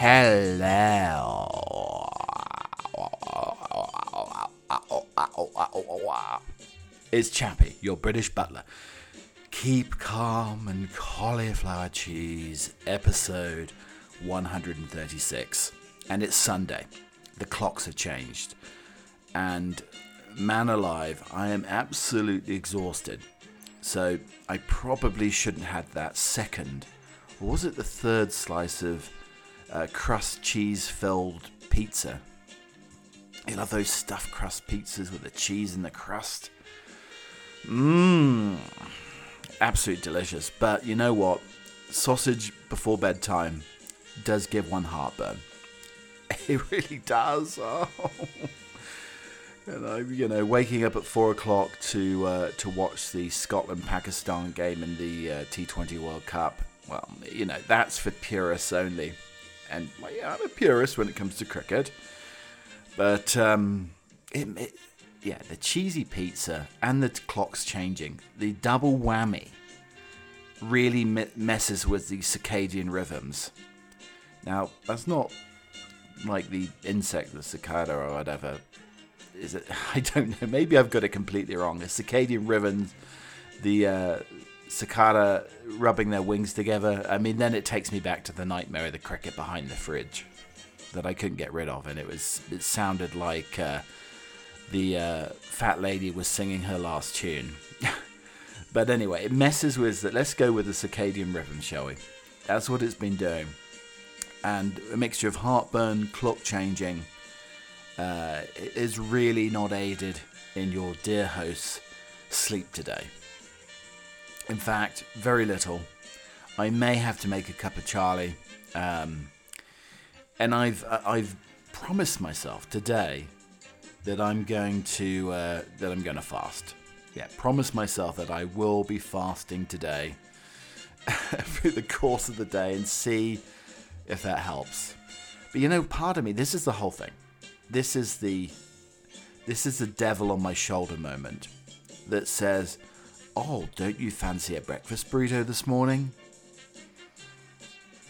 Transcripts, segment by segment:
Hello. It's Chappie, your British butler. Keep Calm and Cauliflower Cheese, episode 136. And it's Sunday. The clocks have changed. And man alive, I am absolutely exhausted. So I probably shouldn't have had that second, or was it the third slice of uh, crust cheese filled pizza? You love those stuffed crust pizzas with the cheese in the crust? Mmm, absolutely delicious. But you know what? Sausage before bedtime does give one heartburn. It really does. Oh. And I, you know, waking up at four o'clock to uh, to watch the Scotland Pakistan game in the uh, T20 World Cup. Well, you know, that's for purists only. And well, yeah, I'm a purist when it comes to cricket. But um, it, it, yeah, the cheesy pizza and the clocks changing, the double whammy, really me- messes with the circadian rhythms. Now, that's not like the insect, the cicada or whatever. Is it? I don't know. Maybe I've got it completely wrong. The circadian rhythms, the uh, cicada rubbing their wings together. I mean, then it takes me back to the nightmare of the cricket behind the fridge that I couldn't get rid of, and it was it sounded like uh, the uh, fat lady was singing her last tune. but anyway, it messes with that. Let's go with the circadian rhythm, shall we? That's what it's been doing, and a mixture of heartburn, clock changing, uh, is really not aided in your dear host's sleep today. In fact, very little. I may have to make a cup of Charlie. Um, and I've I've promised myself today that I'm going to uh, that I'm going to fast. Yeah, promise myself that I will be fasting today through the course of the day and see if that helps. But you know, part of me, this is the whole thing. This is the this is the devil on my shoulder moment that says, "Oh, don't you fancy a breakfast burrito this morning?"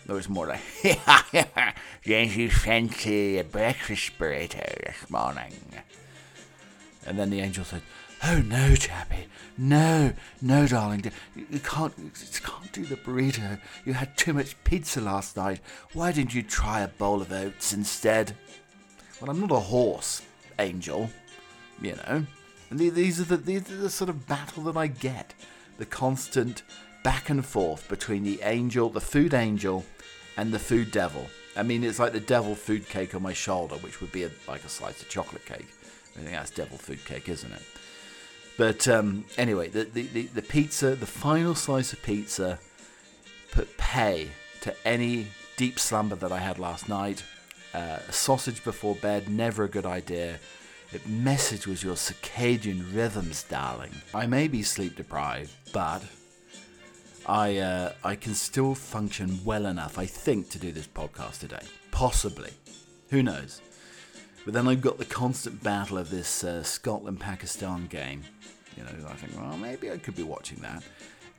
There was more like, Don't you fancy a breakfast burrito this morning? And then the angel said, Oh no, Chappie, no, no, darling, you can't, you can't do the burrito. You had too much pizza last night. Why didn't you try a bowl of oats instead? Well, I'm not a horse, angel, you know. And these are the these are the sort of battle that I get, the constant back and forth between the angel, the food angel, and the food devil. I mean, it's like the devil food cake on my shoulder, which would be a, like a slice of chocolate cake. I think that's devil food cake, isn't it? But um, anyway, the, the, the, the pizza, the final slice of pizza, put pay to any deep slumber that I had last night. Uh, sausage before bed, never a good idea. It with your circadian rhythms, darling. I may be sleep deprived, but I uh, I can still function well enough, I think, to do this podcast today. Possibly, who knows? But then I've got the constant battle of this uh, Scotland Pakistan game. You know, I think, well, maybe I could be watching that.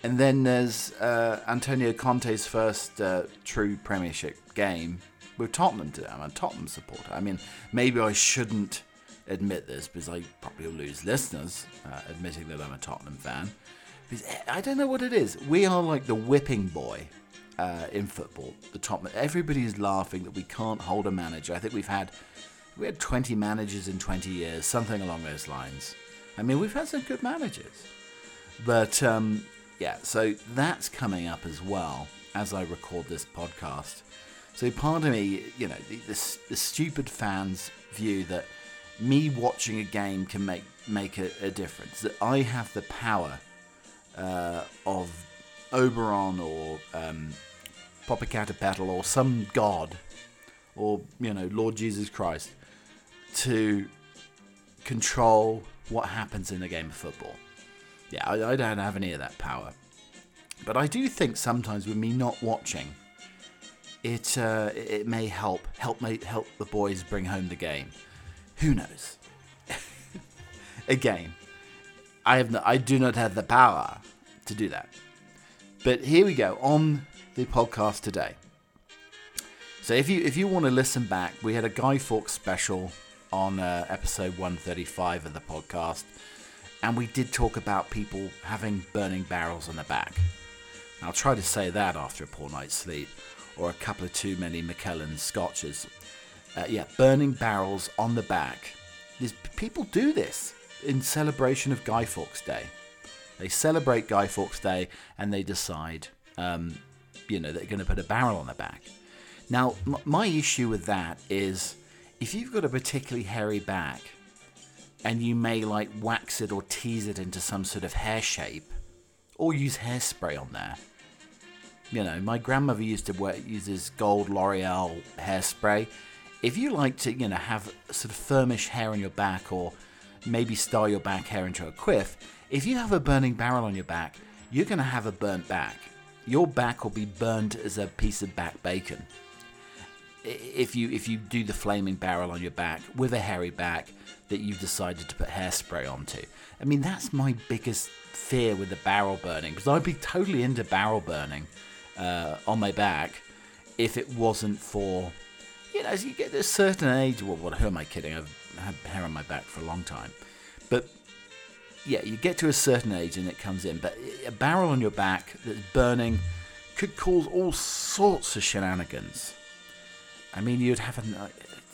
And then there's uh, Antonio Conte's first uh, true Premiership game with Tottenham. I'm a Tottenham supporter. I mean, maybe I shouldn't admit this because I probably will lose listeners uh, admitting that I'm a Tottenham fan. Because I don't know what it is. We are like the whipping boy uh, in football. The top. Everybody's laughing that we can't hold a manager. I think we've had we had 20 managers in 20 years, something along those lines. I mean, we've had some good managers, but um, yeah. So that's coming up as well as I record this podcast. So pardon me, you know, the, the stupid fans view that me watching a game can make make a, a difference. That I have the power uh, of Oberon or um, Popocatépetl or some god or you know Lord Jesus Christ to control what happens in a game of football. Yeah, I, I don't have any of that power, but I do think sometimes with me not watching, it uh, it may help help may help the boys bring home the game. Who knows? Again, I have no, I do not have the power to do that. But here we go on the podcast today. So if you if you want to listen back, we had a Guy Fawkes special on uh, episode 135 of the podcast, and we did talk about people having burning barrels on the back. I'll try to say that after a poor night's sleep, or a couple of too many Macallan scotches. Uh, yeah, burning barrels on the back. People do this in celebration of Guy Fawkes Day. They celebrate Guy Fawkes Day and they decide, um, you know, they're going to put a barrel on the back. Now, m- my issue with that is if you've got a particularly hairy back and you may like wax it or tease it into some sort of hair shape or use hairspray on there. You know, my grandmother used to wear, use this gold L'Oreal hairspray. If you like to, you know, have sort of firmish hair on your back or maybe style your back hair into a quiff, if you have a burning barrel on your back, you're going to have a burnt back. Your back will be burnt as a piece of back bacon. If you if you do the flaming barrel on your back with a hairy back that you've decided to put hairspray onto. I mean, that's my biggest fear with the barrel burning because I'd be totally into barrel burning uh, on my back if it wasn't for, you know, as you get to a certain age. Well, what, who am I kidding? I've had hair on my back for a long time. But yeah, you get to a certain age and it comes in. But a barrel on your back that's burning could cause all sorts of shenanigans. I mean, you'd have.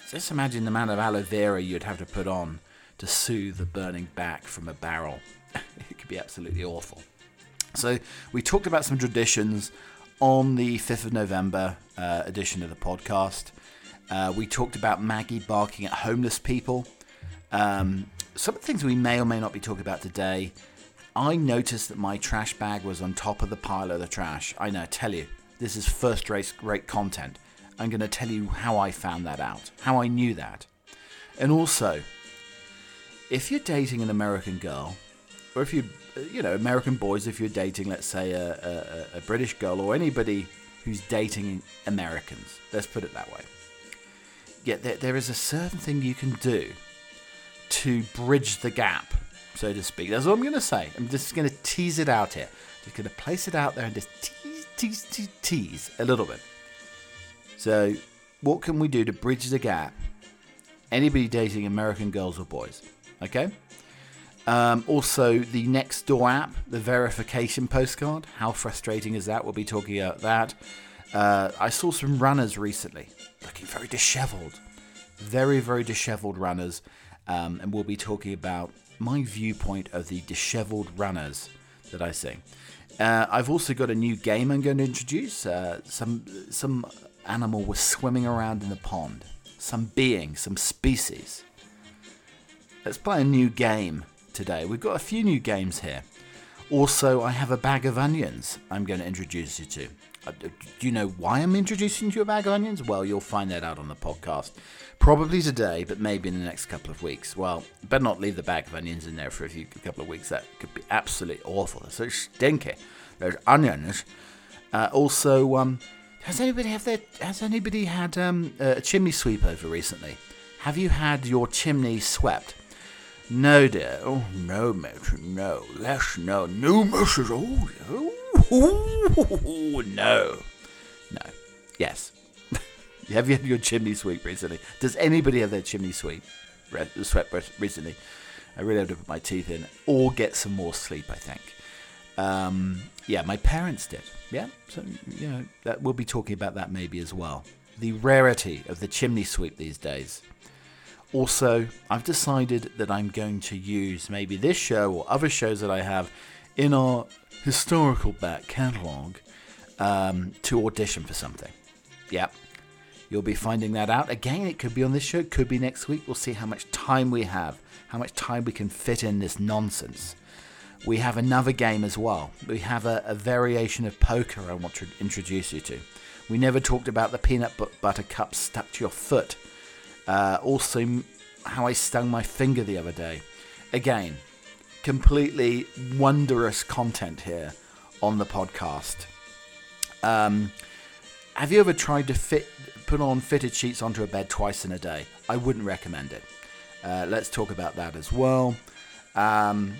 Just imagine the amount of aloe vera you'd have to put on to soothe the burning back from a barrel. it could be absolutely awful. So, we talked about some traditions on the 5th of November uh, edition of the podcast. Uh, we talked about Maggie barking at homeless people. Um, some of the things we may or may not be talking about today. I noticed that my trash bag was on top of the pile of the trash. I know, tell you, this is first rate great content. I'm going to tell you how I found that out, how I knew that. And also, if you're dating an American girl, or if you, you know, American boys, if you're dating, let's say, a, a, a British girl or anybody who's dating Americans, let's put it that way. Yeah, there, there is a certain thing you can do to bridge the gap, so to speak. That's what I'm going to say. I'm just going to tease it out here. Just going to place it out there and just tease, tease, tease, tease a little bit. So, what can we do to bridge the gap? Anybody dating American girls or boys, okay? Um, also, the Nextdoor app, the verification postcard. How frustrating is that? We'll be talking about that. Uh, I saw some runners recently looking very disheveled. Very, very disheveled runners. Um, and we'll be talking about my viewpoint of the disheveled runners that I see. Uh, I've also got a new game I'm going to introduce. Uh, some some animal was swimming around in the pond. Some being, some species. Let's play a new game today. We've got a few new games here. Also, I have a bag of onions I'm going to introduce you to. Uh, do you know why I'm introducing you a bag of onions? Well, you'll find that out on the podcast. Probably today, but maybe in the next couple of weeks. Well, better not leave the bag of onions in there for a few a couple of weeks. That could be absolutely awful. They're so stinky. There's onions. Uh, also, um, has anybody have their has anybody had um, a chimney sweep over recently? Have you had your chimney swept? No, dear. Oh no, matron. No. Yes, no. No, Mrs. Oh, oh, no. No. Yes. have you had your chimney sweep recently? Does anybody have their chimney sweep swept recently? I really have to put my teeth in or get some more sleep. I think. Um, yeah, my parents did. Yeah, so you know that we'll be talking about that maybe as well. The rarity of the chimney sweep these days. Also, I've decided that I'm going to use maybe this show or other shows that I have in our historical back catalogue um, to audition for something. Yep. You'll be finding that out. Again, it could be on this show, it could be next week. We'll see how much time we have, how much time we can fit in this nonsense we have another game as well. We have a, a, variation of poker I want to introduce you to. We never talked about the peanut butter cup stuck to your foot. Uh, also, how I stung my finger the other day. Again, completely wondrous content here on the podcast. Um, have you ever tried to fit put on fitted sheets onto a bed twice in a day? I wouldn't recommend it. Uh, let's talk about that as well. Um,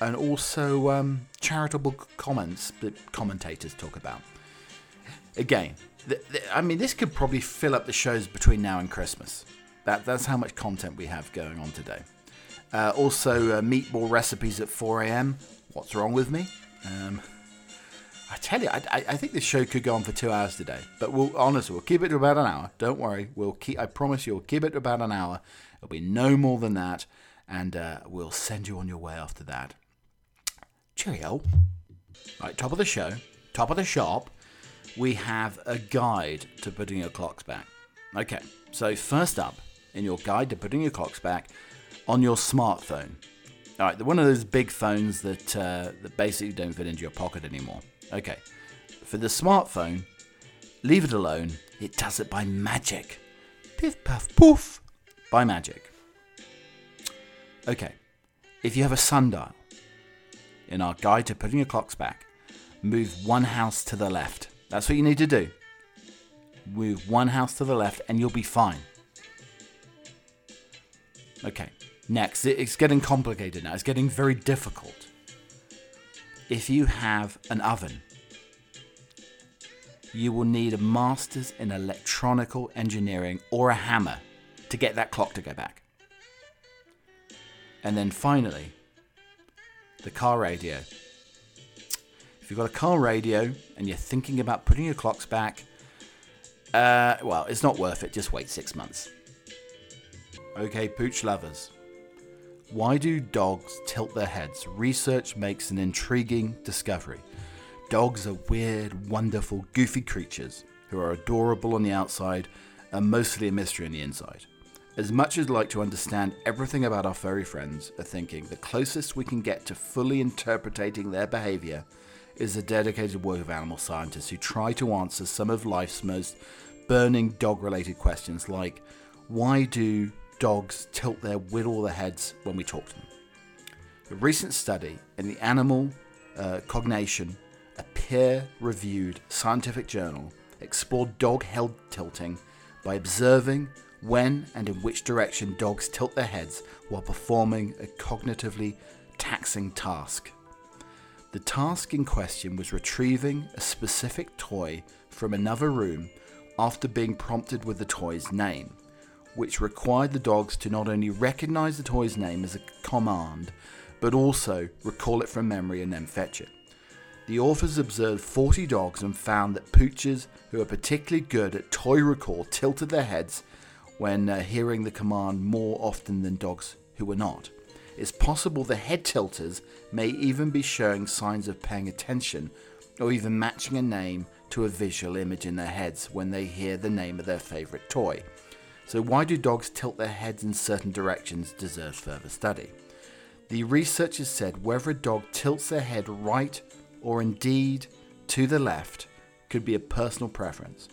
and also um, charitable comments that commentators talk about. again, th- th- I mean, this could probably fill up the shows between now and Christmas. That, that's how much content we have going on today. Uh, also, uh, meatball recipes at 4 a.m. What's wrong with me? Um, I tell you, I, I, think this show could go on for two hours today. But we'll honestly, we'll keep it to about an hour. Don't worry, we'll keep. I promise you, we'll keep it to about an hour. It'll be no more than that, and uh, we'll send you on your way after that. Cheerio. Right, top of the show, top of the shop, we have a guide to putting your clocks back. Okay, so first up in your guide to putting your clocks back on your smartphone. All right, one of those big phones that uh, that basically don't fit into your pocket anymore. Okay, for the smartphone, leave it alone. It does it by magic. Piff puff poof, by magic. Okay, if you have a sundial, in our guide to putting your clocks back, move one house to the left. That's what you need to do. Move one house to the left and you'll be fine. Okay, next, it's getting complicated now. It's getting very difficult. If you have an oven, you will need a master's in electronical engineering or a hammer to get that clock to go back. And then finally, the car radio. If you've got a car radio and you're thinking about putting your clocks back, uh, well, it's not worth it. Just wait six months. Okay, pooch lovers. Why do dogs tilt their heads? Research makes an intriguing discovery. Dogs are weird, wonderful, goofy creatures who are adorable on the outside and mostly a mystery on the inside. As much as I'd like to understand everything about our furry friends, are thinking the closest we can get to fully interpreting their behavior is the dedicated work of animal scientists who try to answer some of life's most burning dog related questions like why do dogs tilt their whittle heads when we talk to them? A recent study in the Animal uh, Cognition, a peer reviewed scientific journal, explored dog head tilting by observing when and in which direction dogs tilt their heads while performing a cognitively taxing task. The task in question was retrieving a specific toy from another room after being prompted with the toy's name, which required the dogs to not only recognize the toy's name as a command, but also recall it from memory and then fetch it. The authors observed 40 dogs and found that pooches who are particularly good at toy recall tilted their heads when uh, hearing the command more often than dogs who were not. It's possible the head tilters may even be showing signs of paying attention or even matching a name to a visual image in their heads when they hear the name of their favourite toy. So, why do dogs tilt their heads in certain directions deserves further study. The researchers said whether a dog tilts their head right or indeed to the left could be a personal preference.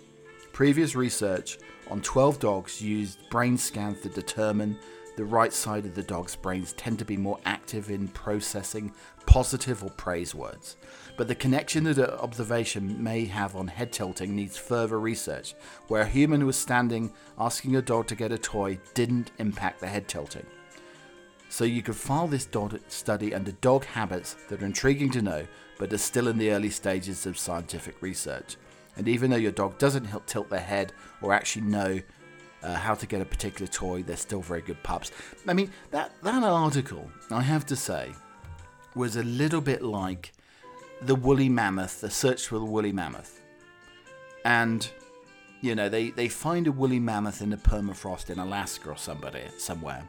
Previous research on 12 dogs used brain scans to determine the right side of the dog's brains tend to be more active in processing positive or praise words. But the connection that observation may have on head tilting needs further research, where a human was standing asking a dog to get a toy didn't impact the head tilting. So you could file this dog study under dog habits that are intriguing to know, but are still in the early stages of scientific research. And even though your dog doesn't tilt their head or actually know uh, how to get a particular toy, they're still very good pups. I mean, that, that article, I have to say, was a little bit like the woolly mammoth, the search for the woolly mammoth. And, you know, they, they find a woolly mammoth in the permafrost in Alaska or somebody, somewhere.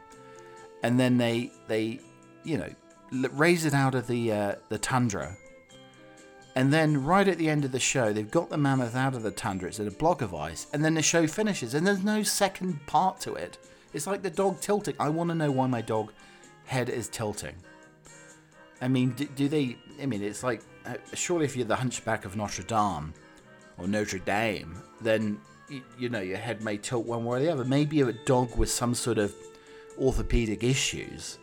And then they, they you know, raise it out of the, uh, the tundra and then right at the end of the show, they've got the mammoth out of the tundra. It's in a block of ice. And then the show finishes. And there's no second part to it. It's like the dog tilting. I want to know why my dog head is tilting. I mean, do, do they. I mean, it's like. Uh, surely if you're the hunchback of Notre Dame or Notre Dame, then, you, you know, your head may tilt one way or the other. Maybe a dog with some sort of orthopedic issues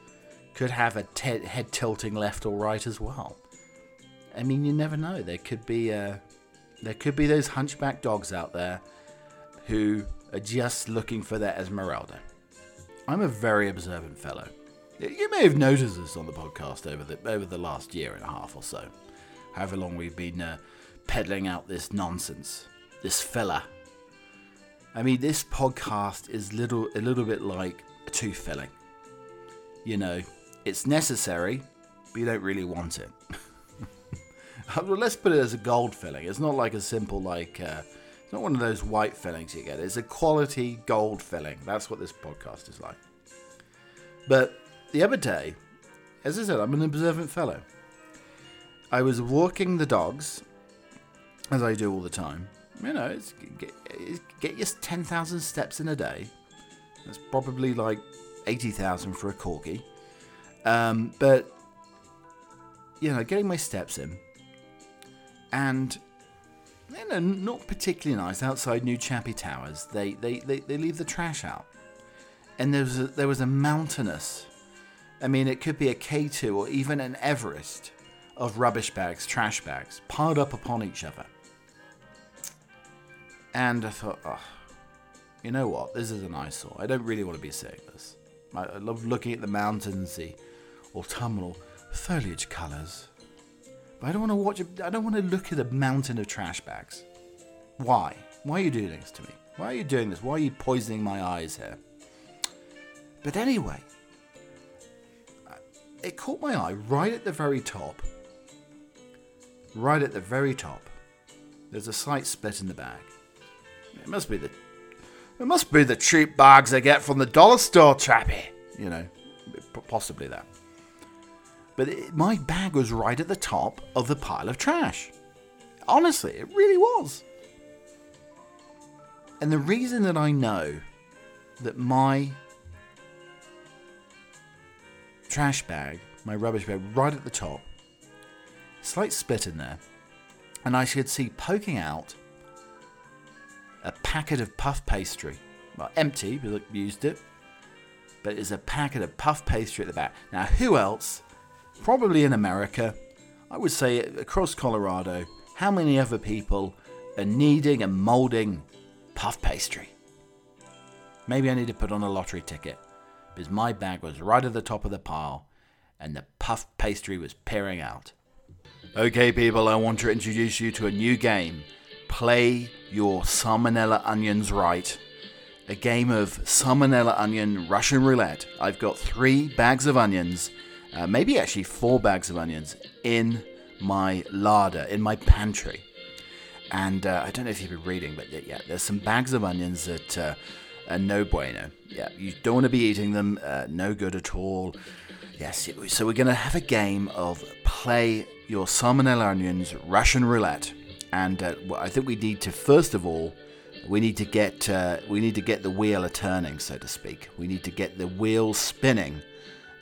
could have a te- head tilting left or right as well. I mean, you never know. There could be uh, there could be those hunchback dogs out there who are just looking for their Esmeralda. I'm a very observant fellow. You may have noticed this on the podcast over the over the last year and a half or so, however long we've been uh, peddling out this nonsense, this filler. I mean, this podcast is little a little bit like a tooth filling. You know, it's necessary, but you don't really want it. well, let's put it as a gold filling. It's not like a simple like. Uh, it's not one of those white fillings you get. It's a quality gold filling. That's what this podcast is like. But the other day, as I said, I'm an observant fellow. I was walking the dogs, as I do all the time. You know, it's get, it's get your 10,000 steps in a day. That's probably like 80,000 for a corgi. Um, but, you know, getting my steps in. And, you know, not particularly nice outside New Chappie Towers. They, they, they, they leave the trash out. And there was a, there was a mountainous I mean, it could be a K2 or even an Everest of rubbish bags, trash bags, piled up upon each other. And I thought, oh, you know what? This is an eyesore. I don't really want to be seeing this. I, love looking at the mountains, the autumnal foliage colours. But I don't want to watch. I don't want to look at a mountain of trash bags. Why? Why are you doing this to me? Why are you doing this? Why are you poisoning my eyes here? But anyway, it caught my eye right at the very top. Right at the very top. There's a slight split in the bag. It must be the it must be the cheap bags I get from the dollar store, Trappy. You know, possibly that. But it, my bag was right at the top of the pile of trash. Honestly, it really was. And the reason that I know that my trash bag, my rubbish bag, right at the top. Slight split in there. And I should see poking out a packet of puff pastry. Well, empty, we used it. But it's a packet of puff pastry at the back. Now, who else? Probably in America. I would say across Colorado. How many other people are kneading and molding puff pastry? Maybe I need to put on a lottery ticket because my bag was right at the top of the pile and the puff pastry was peering out. Okay, people, I want to introduce you to a new game. Play your salmonella onions right. A game of salmonella onion Russian roulette. I've got three bags of onions, uh, maybe actually four bags of onions, in my larder, in my pantry. And uh, I don't know if you've been reading, but yeah, there's some bags of onions that uh, uh, no bueno. Yeah, you don't want to be eating them. Uh, no good at all. Yes, so we're going to have a game of play your salmonella onions Russian roulette, and uh, I think we need to first of all we need to get uh, we need to get the wheel a turning, so to speak. We need to get the wheel spinning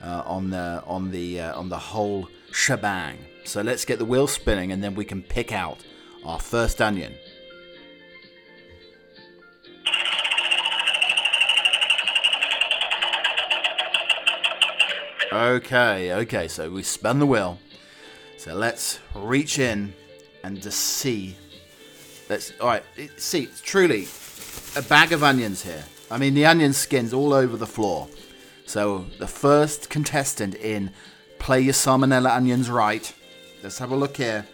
uh, on the on the uh, on the whole shebang. So let's get the wheel spinning, and then we can pick out our first onion. Okay, okay, so we spun the wheel. So let's reach in and just see. Let's, alright, see, it's truly a bag of onions here. I mean, the onion skins all over the floor. So the first contestant in Play Your Salmonella Onions Right. Let's have a look here.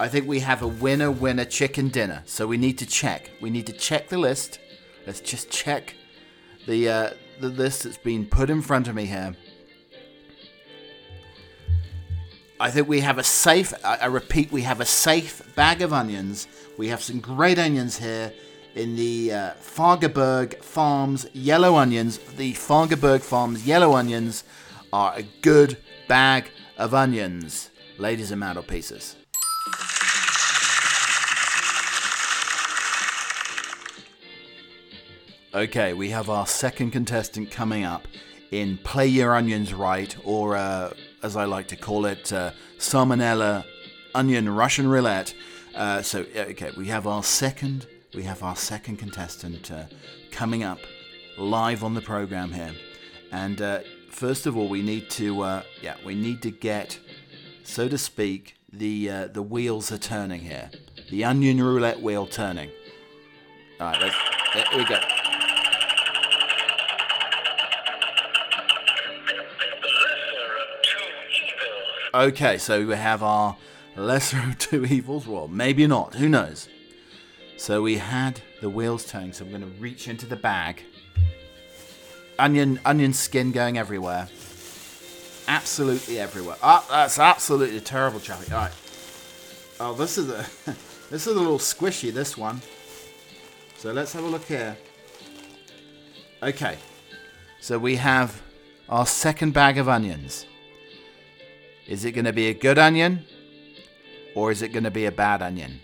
I think we have a winner winner chicken dinner. So we need to check. We need to check the list. Let's just check the uh, the list that's been put in front of me here. I think we have a safe, I repeat, we have a safe bag of onions. We have some great onions here in the uh, Farms yellow onions. The Fagerberg Farms yellow onions are a good bag of onions, ladies and mantelpieces. Okay, we have our second contestant coming up in Play Your Onions Right, or uh, as I like to call it, uh, Salmonella Onion Russian Roulette. Uh, so, okay, we have our second, we have our second contestant uh, coming up live on the program here, and uh, first of all, we need to, uh, yeah, we need to get, so to speak, the the wheels are turning here, the onion roulette wheel turning. All right, let's, there we go. Okay, so we have our lesser of two evils. Well, maybe not. Who knows? So we had the wheels turning. So I'm going to reach into the bag. Onion, onion skin going everywhere. Absolutely everywhere. Ah, that's absolutely terrible, Chappie. All right. Oh, this is a, this is a little squishy. This one. So let's have a look here. Okay. So we have our second bag of onions. Is it going to be a good onion? Or is it going to be a bad onion?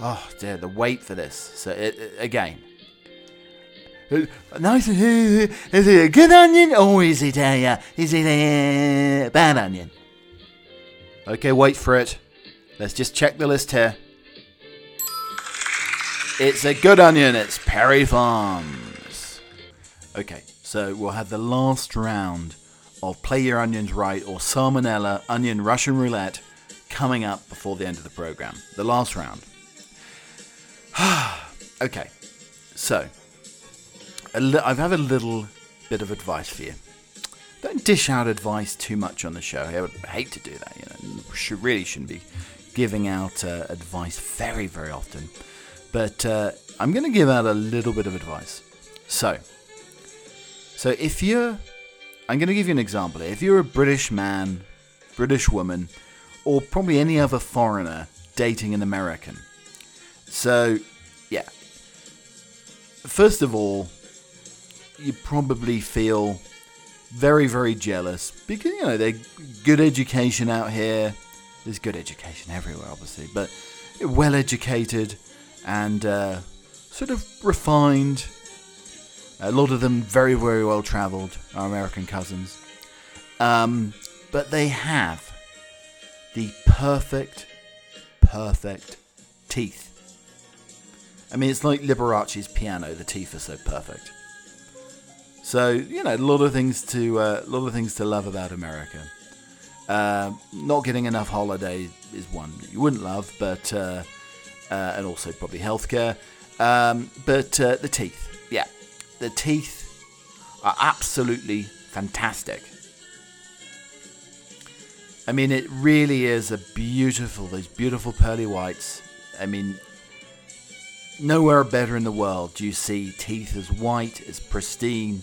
Oh dear, the wait for this. So it, it, again, nice. Is it a good onion or is it a uh, is it a uh, bad onion? Okay, wait for it. Let's just check the list here. It's a good onion. It's Perry Farms. Okay, so we'll have the last round of Play Your Onions Right or Salmonella Onion Russian Roulette coming up before the end of the program. The last round. okay, so li- I have a little bit of advice for you. Don't dish out advice too much on the show. I would hate to do that. You know, should, really shouldn't be giving out uh, advice very, very often. But uh, I'm going to give out a little bit of advice. So, so if you're, I'm going to give you an example. If you're a British man, British woman, or probably any other foreigner dating an American, so yeah. First of all, you probably feel very, very jealous because you know they're good education out here. There's good education everywhere, obviously, but well educated and uh, sort of refined. A lot of them very, very well travelled, our American cousins. Um, but they have the perfect, perfect teeth. I mean, it's like Liberace's piano. The teeth are so perfect. So you know, a lot of things to uh, a lot of things to love about America. Uh, not getting enough holiday is one that you wouldn't love, but uh, uh and also probably healthcare. Um, but uh, the teeth, the teeth are absolutely fantastic. I mean, it really is a beautiful, those beautiful pearly whites. I mean, nowhere better in the world do you see teeth as white, as pristine,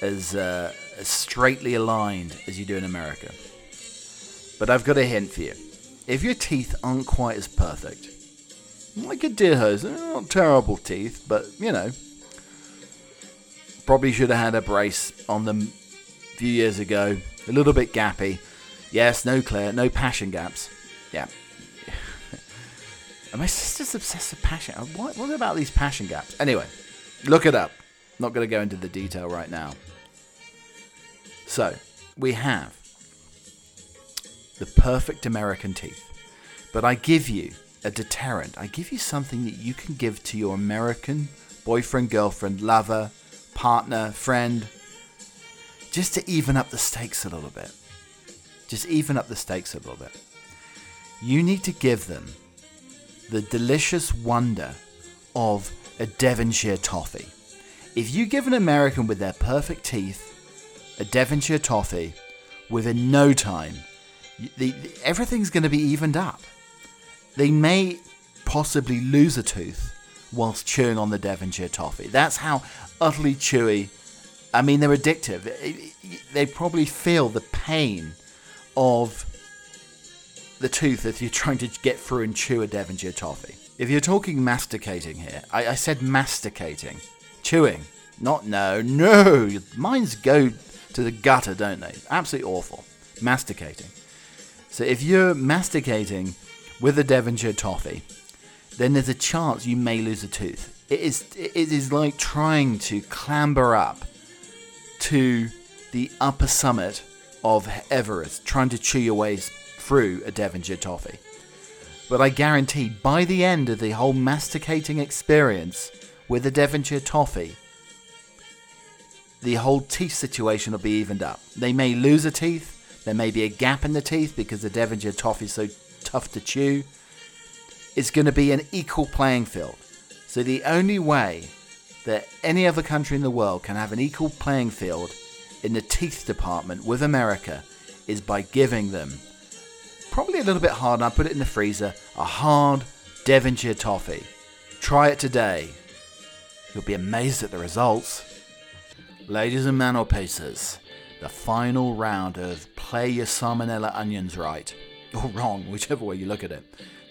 as, uh, as straightly aligned as you do in America. But I've got a hint for you. If your teeth aren't quite as perfect, like a deer hose, they're not terrible teeth, but you know, probably should have had a brace on them a few years ago. A little bit gappy. Yes, no clear, no passion gaps. Yeah. my sister's obsessed with passion. Uh, what, what about these passion gaps? Anyway, look it up. Not going to go into the detail right now. So, we have the perfect American teeth. But I give you a deterrent. I give you something that you can give to your American boyfriend, girlfriend, lover, partner, friend, just to even up the stakes a little bit. Just even up the stakes a little bit. You need to give them the delicious wonder of a Devonshire toffee. If you give an American with their perfect teeth a Devonshire toffee, within no time, the, the, everything's going to be evened up. They may possibly lose a tooth whilst chewing on the Devonshire toffee. That's how utterly chewy. I mean, they're addictive. They probably feel the pain of the tooth if you're trying to get through and chew a Devonshire toffee. If you're talking masticating here, I, I said masticating, chewing, not no, no. Minds go to the gutter, don't they? Absolutely awful. Masticating. So if you're masticating with a Devonshire toffee, then there's a chance you may lose a tooth. It is it is like trying to clamber up to the upper summit of Everest, trying to chew your way through a Devonshire toffee. But I guarantee by the end of the whole masticating experience with a Devonshire toffee, the whole teeth situation will be evened up. They may lose a teeth, there may be a gap in the teeth because the Devonshire toffee is so tough to chew. It's going to be an equal playing field. So the only way that any other country in the world can have an equal playing field in the teeth department with America is by giving them probably a little bit hard, and I put it in the freezer, a hard Devonshire toffee. Try it today. You'll be amazed at the results. Ladies and mantelpieces, the final round of play your salmonella onions right or wrong, whichever way you look at it.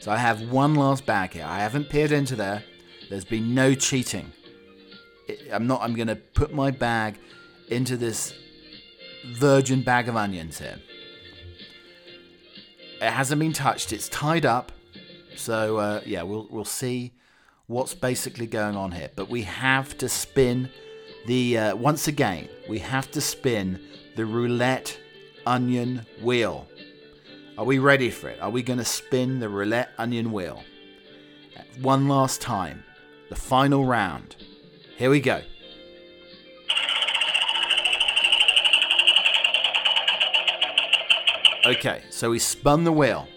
So I have one last bag here. I haven't peered into there. There's been no cheating. I'm not. I'm going to put my bag into this virgin bag of onions here. It hasn't been touched. It's tied up. So uh, yeah, we'll we'll see what's basically going on here. But we have to spin the uh, once again. We have to spin the roulette onion wheel. Are we ready for it? Are we going to spin the roulette onion wheel? One last time. The final round. Here we go. Okay, so we spun the wheel.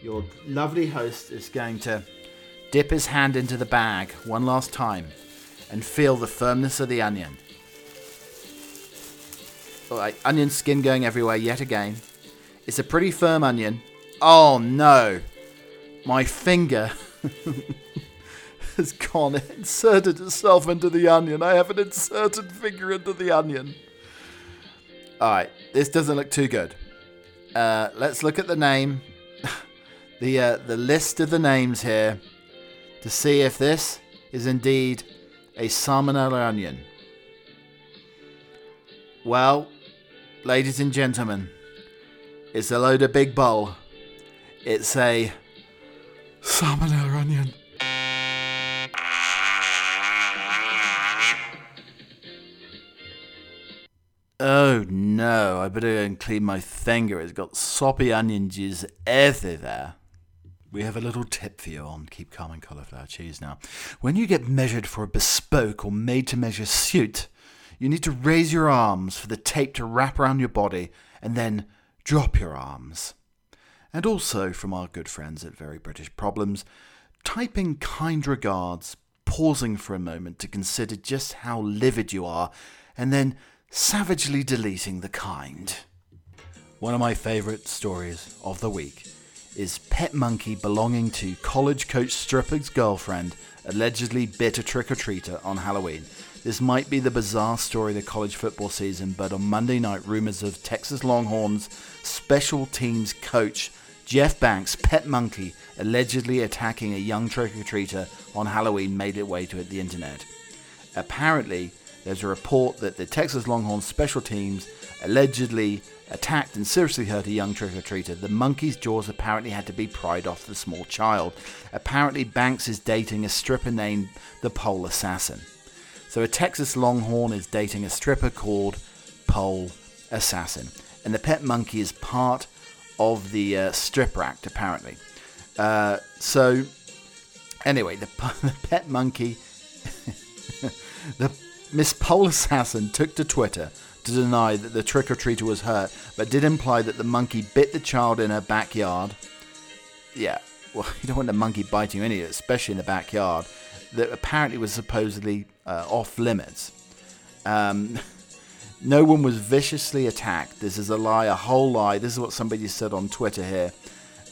Your lovely host is going to dip his hand into the bag one last time and feel the firmness of the onion. Alright, onion skin going everywhere yet again. It's a pretty firm onion. Oh no! My finger has gone, inserted itself into the onion. I have an inserted finger into the onion. Alright, this doesn't look too good. Uh, let's look at the name. the, uh, the list of the names here to see if this is indeed a salmonella onion. Well, ladies and gentlemen, it's a load of big bowl. It's a salmonella onion. Oh no, I better go and clean my finger. It's got soppy onion juice everywhere. We have a little tip for you on Keep Calm and Cauliflower Cheese now. When you get measured for a bespoke or made to measure suit, you need to raise your arms for the tape to wrap around your body and then drop your arms. And also from our good friends at Very British Problems, typing kind regards, pausing for a moment to consider just how livid you are, and then savagely deleting the kind. One of my favourite stories of the week is pet monkey belonging to college coach stripper's girlfriend allegedly bit a trick-or-treater on Halloween. This might be the bizarre story of the college football season, but on Monday night, rumors of Texas Longhorns special teams coach Jeff Banks' pet monkey allegedly attacking a young trick-or-treater on Halloween made its way to the internet. Apparently, there's a report that the Texas Longhorns special teams allegedly attacked and seriously hurt a young trick-or-treater. The monkey's jaws apparently had to be pried off the small child. Apparently, Banks is dating a stripper named the Pole Assassin. So a Texas Longhorn is dating a stripper called Pole Assassin. And the pet monkey is part of the uh, stripper act, apparently. Uh, so, anyway, the, the pet monkey, the Miss Pole Assassin took to Twitter to deny that the trick or treater was hurt, but did imply that the monkey bit the child in her backyard. Yeah, well, you don't want the monkey biting you anyway, especially in the backyard that apparently was supposedly uh, off limits. Um, no one was viciously attacked. This is a lie, a whole lie. This is what somebody said on Twitter here.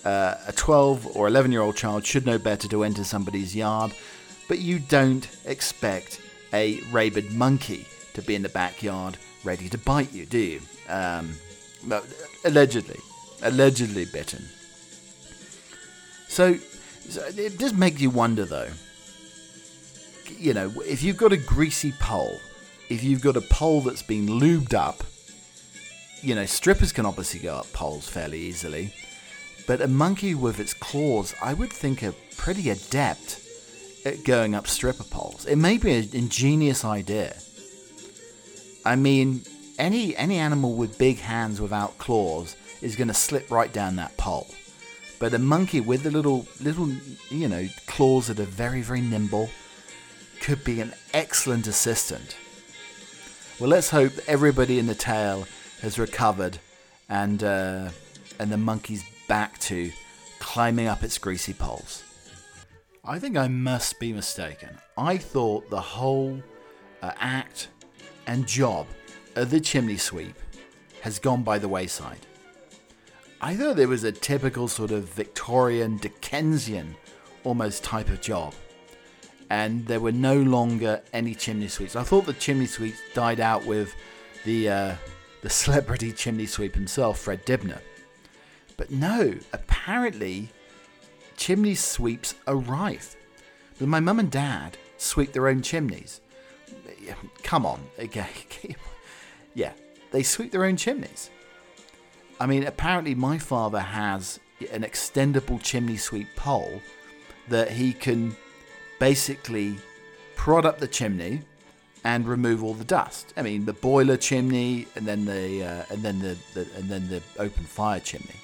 Uh, a 12 or 11 year old child should know better to enter somebody's yard, but you don't expect a rabid monkey to be in the backyard ready to bite you, do you? Um, allegedly. Allegedly bitten. So, so it does make you wonder though you know, if you've got a greasy pole, if you've got a pole that's been lubed up, you know, strippers can obviously go up poles fairly easily. But a monkey with its claws, I would think, are pretty adept at going up stripper poles. It may be an ingenious idea. I mean, any any animal with big hands without claws is going to slip right down that pole. But a monkey with the little little you know claws that are very very nimble could be an excellent assistant. Well, let's hope that everybody in the tale has recovered and uh, and the monkey's back to climbing up its greasy poles. I think I must be mistaken. I thought the whole uh, act and job of the chimney sweep has gone by the wayside. I thought it was a typical sort of Victorian, Dickensian almost type of job. And there were no longer any chimney sweeps. I thought the chimney sweeps died out with the uh, the celebrity chimney sweep himself, Fred Dibnah. But no, apparently chimney sweeps are rife. But my mum and dad sweep their own chimneys. Come on, again. yeah, they sweep their own chimneys. I mean, apparently my father has an extendable chimney sweep pole that he can basically prod up the chimney and remove all the dust. I mean, the boiler chimney, and then the uh, and then the, the, and then the open fire chimney.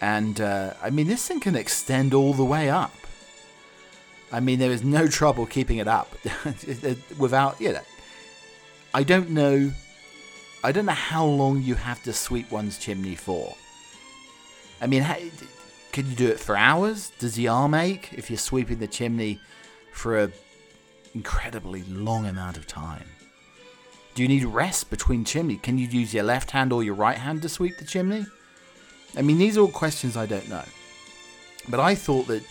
And uh, I mean, this thing can extend all the way up. I mean, there is no trouble keeping it up without you know. I don't know. I don't know how long you have to sweep one's chimney for. I mean, can you do it for hours? Does the arm ache if you're sweeping the chimney for an incredibly long amount of time? Do you need rest between chimney? Can you use your left hand or your right hand to sweep the chimney? I mean, these are all questions I don't know. But I thought that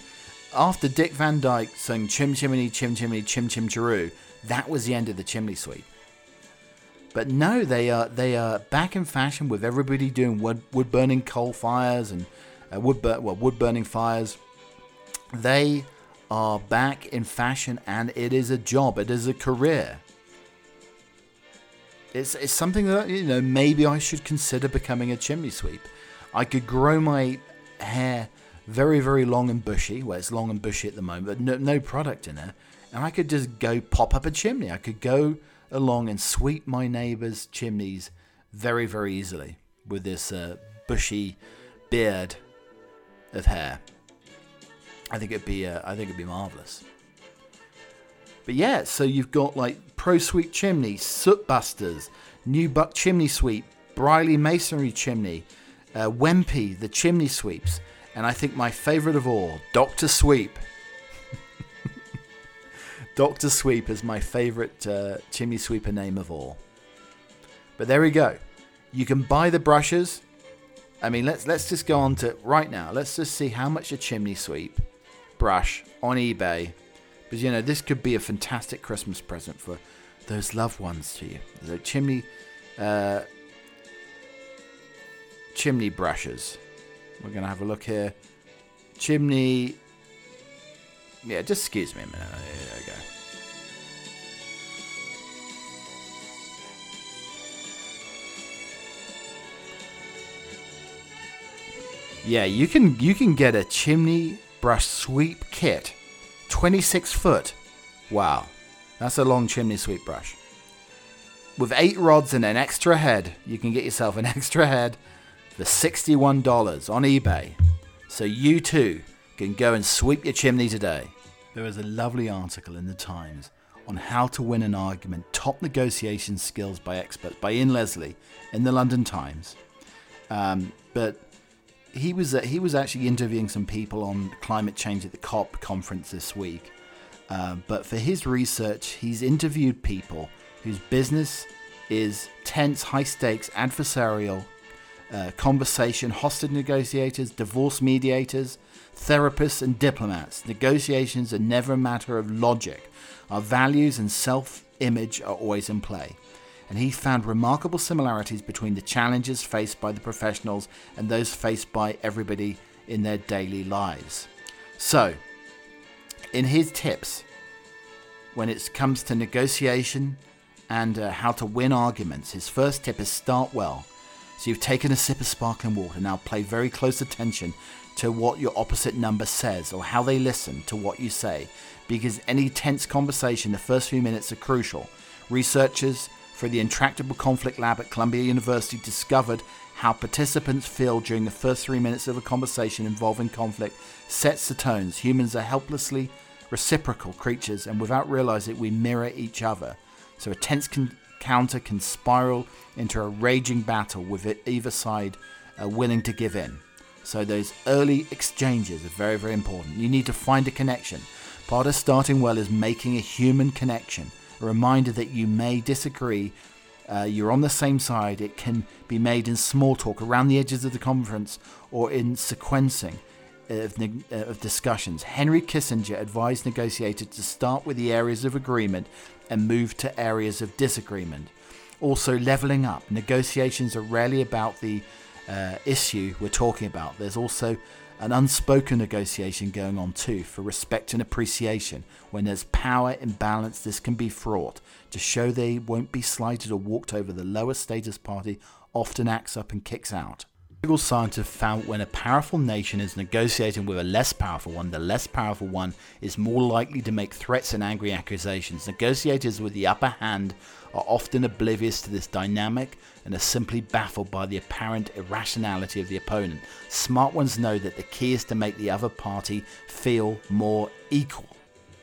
after Dick Van Dyke sang Chim Chimney, Chim Chimney, Chim Chim Chiroo, that was the end of the chimney sweep. But no, they are they are back in fashion with everybody doing wood, wood burning coal fires and uh, wood bur- well, wood burning fires. They are back in fashion, and it is a job. It is a career. It's it's something that you know maybe I should consider becoming a chimney sweep. I could grow my hair very very long and bushy. Well, it's long and bushy at the moment, but no, no product in it. And I could just go pop up a chimney. I could go along and sweep my neighbours' chimneys very very easily with this uh, bushy beard of hair. I think it'd be uh, I think it'd be marvelous. But yeah, so you've got like Pro Sweep Chimney, Soot Busters, New Buck Chimney Sweep, Briley Masonry Chimney, uh, Wempy, the Chimney Sweeps, and I think my favourite of all, Doctor Sweep. Doctor Sweep is my favourite uh, chimney sweeper name of all. But there we go. You can buy the brushes. I mean, let's let's just go on to right now. Let's just see how much a chimney sweep brush on eBay. Because you know this could be a fantastic Christmas present for those loved ones to you. The chimney, uh, chimney brushes. We're gonna have a look here. Chimney. Yeah, just excuse me a minute. There we go. Yeah, you can you can get a chimney brush sweep kit, 26 foot. Wow, that's a long chimney sweep brush. With eight rods and an extra head, you can get yourself an extra head for $61 on eBay. So you too can go and sweep your chimney today. There is a lovely article in the Times on how to win an argument, top negotiation skills by experts by Ian Leslie in the London Times. Um, but he was uh, he was actually interviewing some people on climate change at the COP conference this week. Uh, but for his research, he's interviewed people whose business is tense, high stakes, adversarial uh, conversation, hostage negotiators, divorce mediators, therapists, and diplomats. Negotiations are never a matter of logic. Our values and self image are always in play and he found remarkable similarities between the challenges faced by the professionals and those faced by everybody in their daily lives. So, in his tips, when it comes to negotiation and uh, how to win arguments, his first tip is start well. So, you've taken a sip of sparkling water, now pay very close attention to what your opposite number says or how they listen to what you say, because any tense conversation, the first few minutes are crucial. Researchers the Intractable Conflict Lab at Columbia University discovered how participants feel during the first three minutes of a conversation involving conflict sets the tones. Humans are helplessly reciprocal creatures, and without realizing it, we mirror each other. So a tense encounter can spiral into a raging battle with it, either side uh, willing to give in. So those early exchanges are very, very important. You need to find a connection. Part of starting well is making a human connection a reminder that you may disagree uh, you're on the same side. It can be made in small talk around the edges of the conference or in sequencing of, uh, of discussions. Henry Kissinger advised negotiators to start with the areas of agreement and move to areas of disagreement. Also, leveling up. Negotiations are rarely about the uh, issue we're talking about. There's also an unspoken negotiation going on too for respect and appreciation. When there's power imbalance, this can be fraught. To show they won't be slighted or walked over, the lower status party often acts up and kicks out. Legal scientists found when a powerful nation is negotiating with a less powerful one, the less powerful one is more likely to make threats and angry accusations. Negotiators with the upper hand are often oblivious to this dynamic and are simply baffled by the apparent irrationality of the opponent. Smart ones know that the key is to make the other party feel more equal.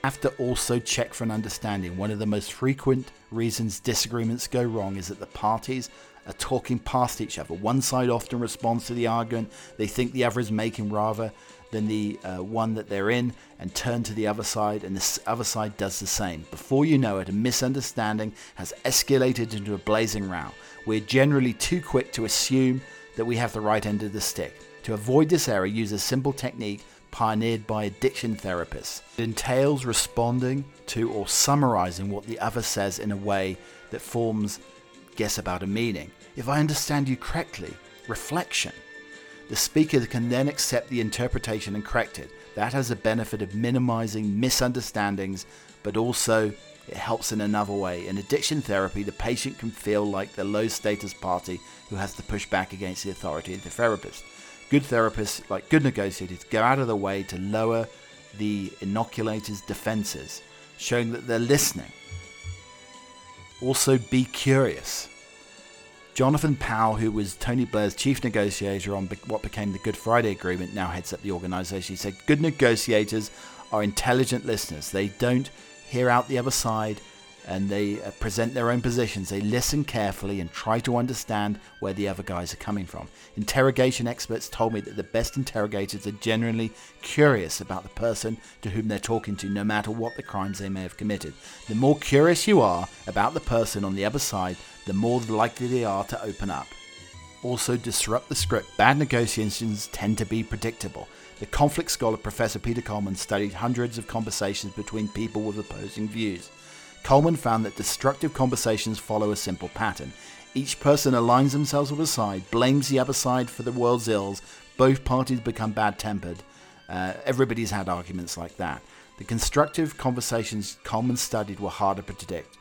Have to also check for an understanding. One of the most frequent reasons disagreements go wrong is that the parties are talking past each other. One side often responds to the argument they think the other is making rather than the uh, one that they're in and turn to the other side, and the other side does the same. Before you know it, a misunderstanding has escalated into a blazing row. We're generally too quick to assume that we have the right end of the stick. To avoid this error, use a simple technique pioneered by addiction therapists. It entails responding to or summarizing what the other says in a way that forms guess about a meaning. If I understand you correctly, reflection. The speaker can then accept the interpretation and correct it. That has the benefit of minimizing misunderstandings, but also it helps in another way. In addiction therapy, the patient can feel like the low status party who has to push back against the authority of the therapist. Good therapists, like good negotiators, go out of the way to lower the interlocutor's defenses, showing that they're listening. Also, be curious. Jonathan Powell, who was Tony Blair's chief negotiator on what became the Good Friday Agreement, now heads up the organization. He said, Good negotiators are intelligent listeners. They don't hear out the other side and they uh, present their own positions. They listen carefully and try to understand where the other guys are coming from. Interrogation experts told me that the best interrogators are genuinely curious about the person to whom they're talking to, no matter what the crimes they may have committed. The more curious you are about the person on the other side, the more likely they are to open up. Also, disrupt the script. Bad negotiations tend to be predictable. The conflict scholar Professor Peter Coleman studied hundreds of conversations between people with opposing views. Coleman found that destructive conversations follow a simple pattern. Each person aligns themselves with a side, blames the other side for the world's ills, both parties become bad tempered. Uh, everybody's had arguments like that. The constructive conversations Coleman studied were harder to predict.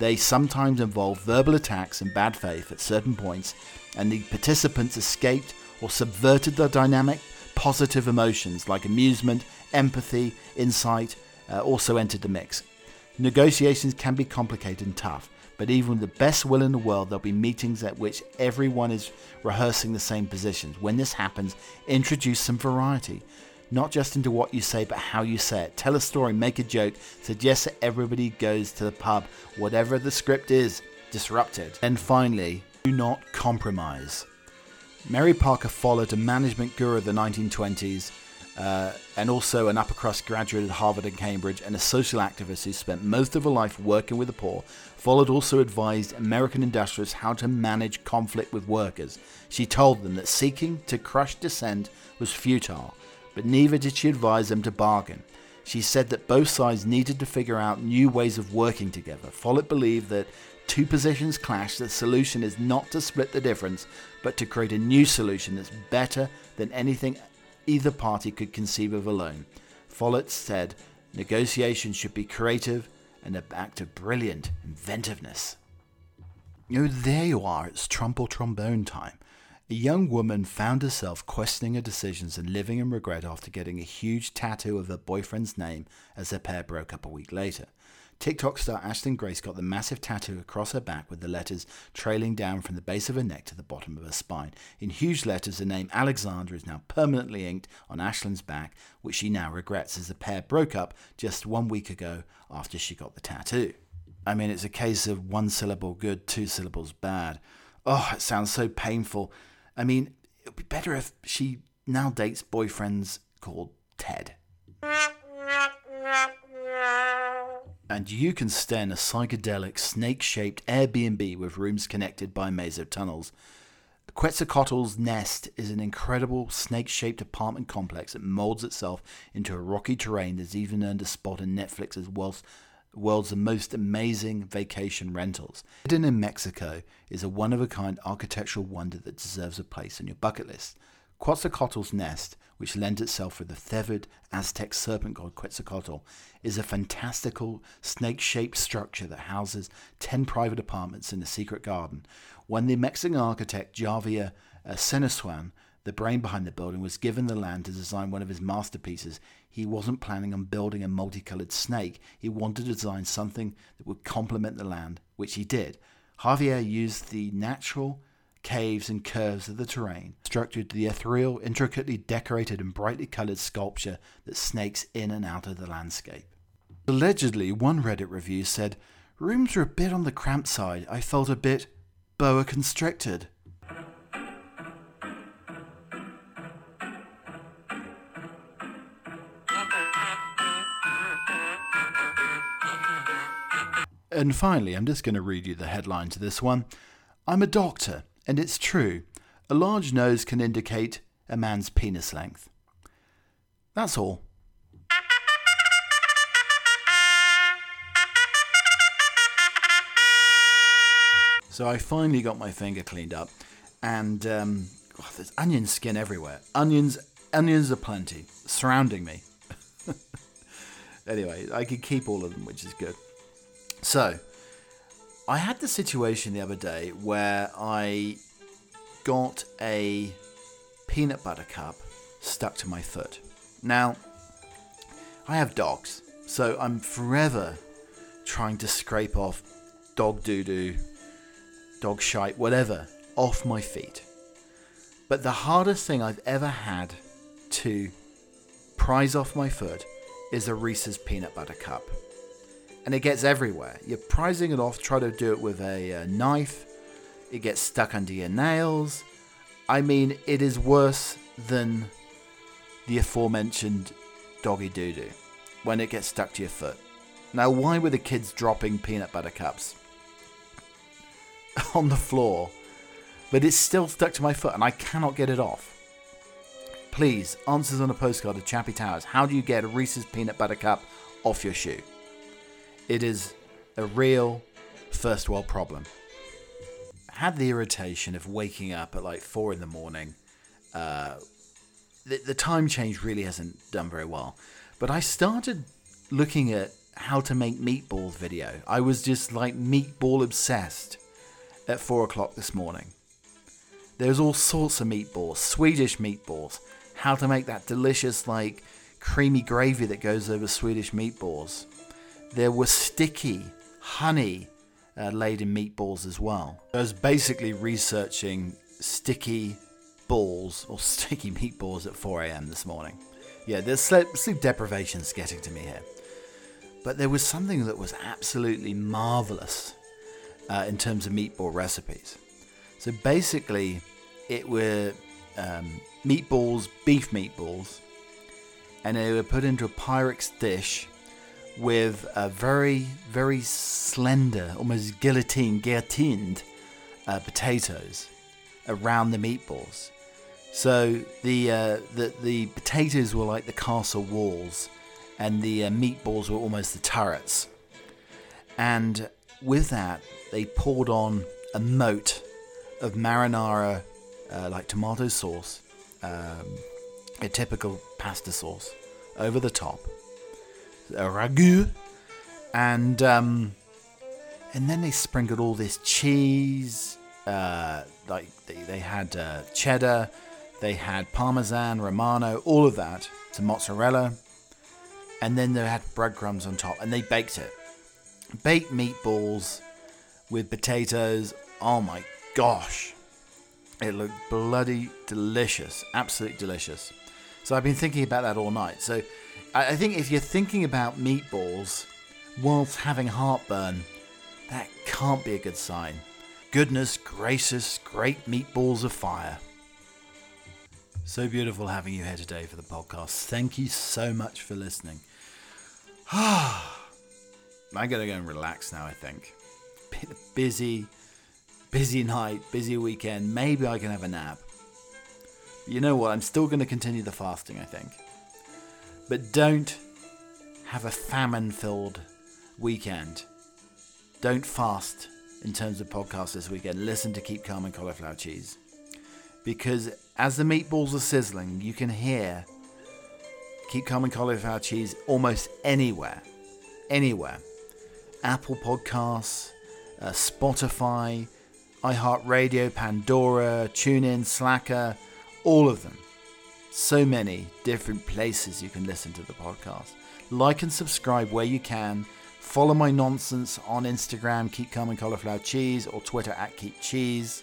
They sometimes involve verbal attacks and bad faith at certain points, and the participants escaped or subverted the dynamic. Positive emotions like amusement, empathy, insight uh, also entered the mix. Negotiations can be complicated and tough, but even with the best will in the world, there'll be meetings at which everyone is rehearsing the same positions. When this happens, introduce some variety, not just into what you say, but how you say it. Tell a story, make a joke, suggest that everybody goes to the pub, whatever the script is, disrupt it. And finally, do not compromise. Mary Parker Follett a management guru of the 1920s uh, and also an upper crust graduate at Harvard and Cambridge, and a social activist who spent most of her life working with the poor, Follett also advised American industrialists how to manage conflict with workers. She told them that seeking to crush dissent was futile, but neither did she advise them to bargain. She said that both sides needed to figure out new ways of working together. Follett believed that two positions clash, the solution is not to split the difference, but to create a new solution that's better than anything either party could conceive of alone. Follett said negotiations should be creative and an act of brilliant inventiveness. Oh, there you are, it's trump or trombone time. A young woman found herself questioning her decisions and living in regret after getting a huge tattoo of her boyfriend's name as their pair broke up a week later. TikTok star Ashlyn Grace got the massive tattoo across her back with the letters trailing down from the base of her neck to the bottom of her spine. In huge letters, the name Alexandra is now permanently inked on Ashlyn's back, which she now regrets as the pair broke up just one week ago after she got the tattoo. I mean, it's a case of one syllable good, two syllables bad. Oh, it sounds so painful. I mean, it would be better if she now dates boyfriends called Ted. and you can stay in a psychedelic snake shaped Airbnb with rooms connected by a maze of tunnels. Quetzalcoatl's Nest is an incredible snake shaped apartment complex that molds itself into a rocky terrain that's even earned a spot in Netflix's world's, world's most amazing vacation rentals. Hidden in Mexico is a one of a kind architectural wonder that deserves a place on your bucket list. Quetzalcoatl's Nest, which lends itself to the feathered Aztec serpent god Quetzalcoatl, is a fantastical snake shaped structure that houses 10 private apartments in a secret garden. When the Mexican architect Javier uh, Senosiain, the brain behind the building, was given the land to design one of his masterpieces, he wasn't planning on building a multicolored snake. He wanted to design something that would complement the land, which he did. Javier used the natural caves and curves of the terrain, structured the ethereal, intricately decorated and brightly coloured sculpture that snakes in and out of the landscape. Allegedly, one Reddit review said, Rooms were a bit on the cramped side. I felt a bit boa constricted. And finally, I'm just going to read you the headline to this one. I'm a doctor, and it's true. A large nose can indicate a man's penis length. That's all. So I finally got my finger cleaned up, and um, oh, there's onion skin everywhere. Onions, onions are plenty surrounding me. anyway, I could keep all of them, which is good. So, I had the situation the other day where I got a peanut butter cup stuck to my foot. Now, I have dogs, so I'm forever trying to scrape off dog doo doo, dog shite, whatever, off my feet. But the hardest thing I've ever had to prise off my foot is a Reese's peanut butter cup. And it gets everywhere. You're prizing it off, try to do it with a, uh, knife, it gets stuck under your nails. I mean, it is worse than the aforementioned doggy doo doo when it gets stuck to your foot. Now, why were the kids dropping peanut butter cups on the floor? But it's still stuck to my foot and I cannot get it off. Please, answers on a postcard of Chappie Towers. How do you get a Reese's peanut butter cup off your shoe? It is a real first world problem. I had the irritation of waking up at like four in the morning. Uh, the, the time change really hasn't done very well. But I started looking at how to make meatballs video. I was just like meatball obsessed at four o'clock this morning. There's all sorts of meatballs, Swedish meatballs, how to make that delicious, like creamy gravy that goes over Swedish meatballs. There were sticky, honey uh, laden meatballs as well. I was basically researching sticky balls or sticky meatballs at 4 a.m. this morning. Yeah, the sleep, sleep deprivation's getting to me here. But there was something that was absolutely marvelous uh, in terms of meatball recipes. So basically, it were um, meatballs, beef meatballs, and they were put into a Pyrex dish with a very, very slender, almost guillotine, guillotined uh, potatoes around the meatballs. So the, uh, the the potatoes were like the castle walls, and the uh, meatballs were almost the turrets. And with that, they poured on a moat of marinara, uh, like tomato sauce, um, a typical pasta sauce, over the top, a ragu, and um, and then they sprinkled all this cheese. Uh, like they, they had uh, cheddar, they had parmesan, romano, all of that, some mozzarella, and then they had breadcrumbs on top, and they baked it. Baked meatballs with potatoes. Oh my gosh, it looked bloody delicious, absolutely delicious. So I've been thinking about that all night. So I think if you're thinking about meatballs whilst having heartburn, that can't be a good sign. Goodness gracious, great meatballs of fire. So beautiful having you here today for the podcast. Thank you so much for listening. I'm gonna go and relax now. I think. Busy, busy night, busy weekend. Maybe I can have a nap. You know what? I'm still gonna continue the fasting. I think. But don't have a famine-filled weekend. Don't fast in terms of podcasts this weekend. Listen to Keep Calm and Cauliflower Cheese. Because as the meatballs are sizzling, you can hear Keep Calm and Cauliflower Cheese almost anywhere. Anywhere. Apple Podcasts, uh, Spotify, iHeartRadio, Pandora, TuneIn, Slacker, all of them. So many different places you can listen to the podcast. Like and subscribe where you can. Follow my nonsense on Instagram, Keep and Cauliflower Cheese, or Twitter at Keep Cheese.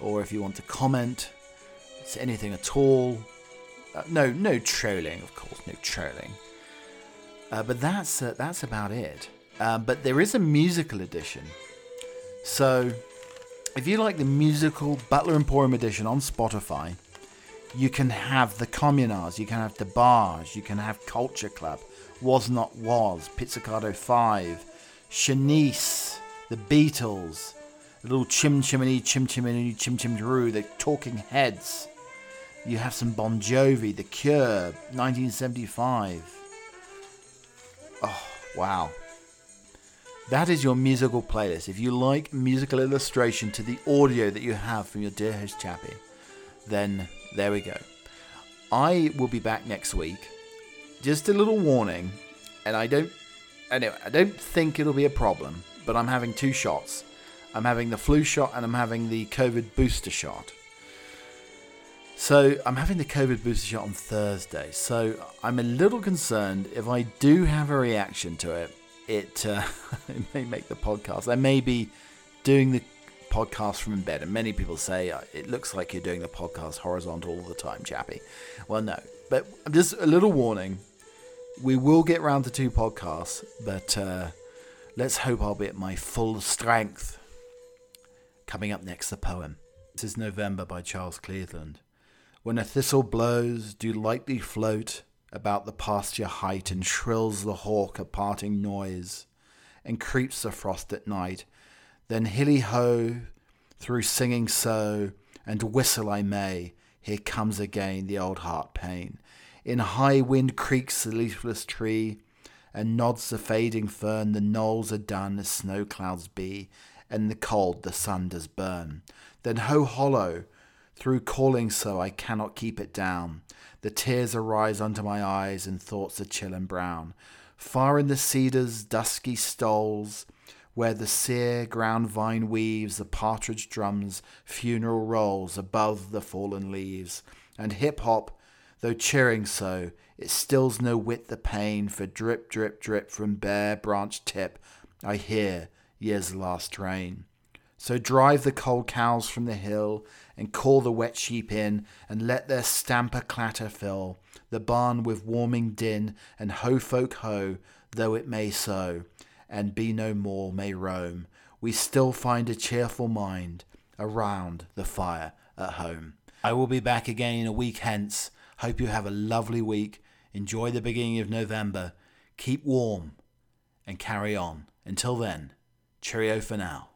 Or if you want to comment, it's anything at all. Uh, no, no trolling, of course, no trolling. Uh, but that's uh, that's about it. Um, but there is a musical edition. So, if you like the musical Butler Emporium edition on Spotify, you can have the Communards, you can have the Bars, you can have Culture Club, Was Not Was, Pizzicato 5, Shanice, the Beatles, the little Chim Chimney, Chim Chimney, Chim Chim Drew, the Talking Heads. You have some Bon Jovi, The Cure, 1975. Oh, wow. That is your musical playlist. If you like musical illustration to the audio that you have from your dear host Chappie, then there we go. I will be back next week. Just a little warning, and I don't, anyway, I don't think it'll be a problem. But I'm having two shots. I'm having the flu shot and I'm having the COVID booster shot. So I'm having the COVID booster shot on Thursday. So I'm a little concerned if I do have a reaction to it, it, uh, it may make the podcast. I may be doing the podcast from bed, and many people say uh, it looks like you're doing the podcast horizontal all the time, Chappie. Well, no, but just a little warning: we will get round to two podcasts, but uh, let's hope I'll be at my full strength. Coming up next, the poem. This is November by Charles Cleveland. When a thistle blows, do lightly float about the pasture height, and shrills the hawk a parting noise, and creeps the frost at night. Then hilly ho, through singing so, and whistle I may, here comes again the old heart pain. In high wind creaks the leafless tree, and nods the fading fern, the knolls are dun as snow clouds be, and the cold the sun does burn. Then ho hollow, through calling so I cannot keep it down. The tears arise unto my eyes, and thoughts are chill and brown. Far in the cedars' dusky stoles, where the sere ground vine weaves, the partridge drums funeral rolls above the fallen leaves. And hip hop, though cheering so, it stills no whit the pain, for drip, drip, drip from bare branch tip, I hear year's last rain. So drive the cold cows from the hill, and call the wet sheep in, and let their stamper clatter fill the barn with warming din, and ho folk ho, though it may so, and be no more may roam, we still find a cheerful mind around the fire at home. I will be back again in a week hence. Hope you have a lovely week. Enjoy the beginning of November. Keep warm and carry on. Until then, cheerio for now.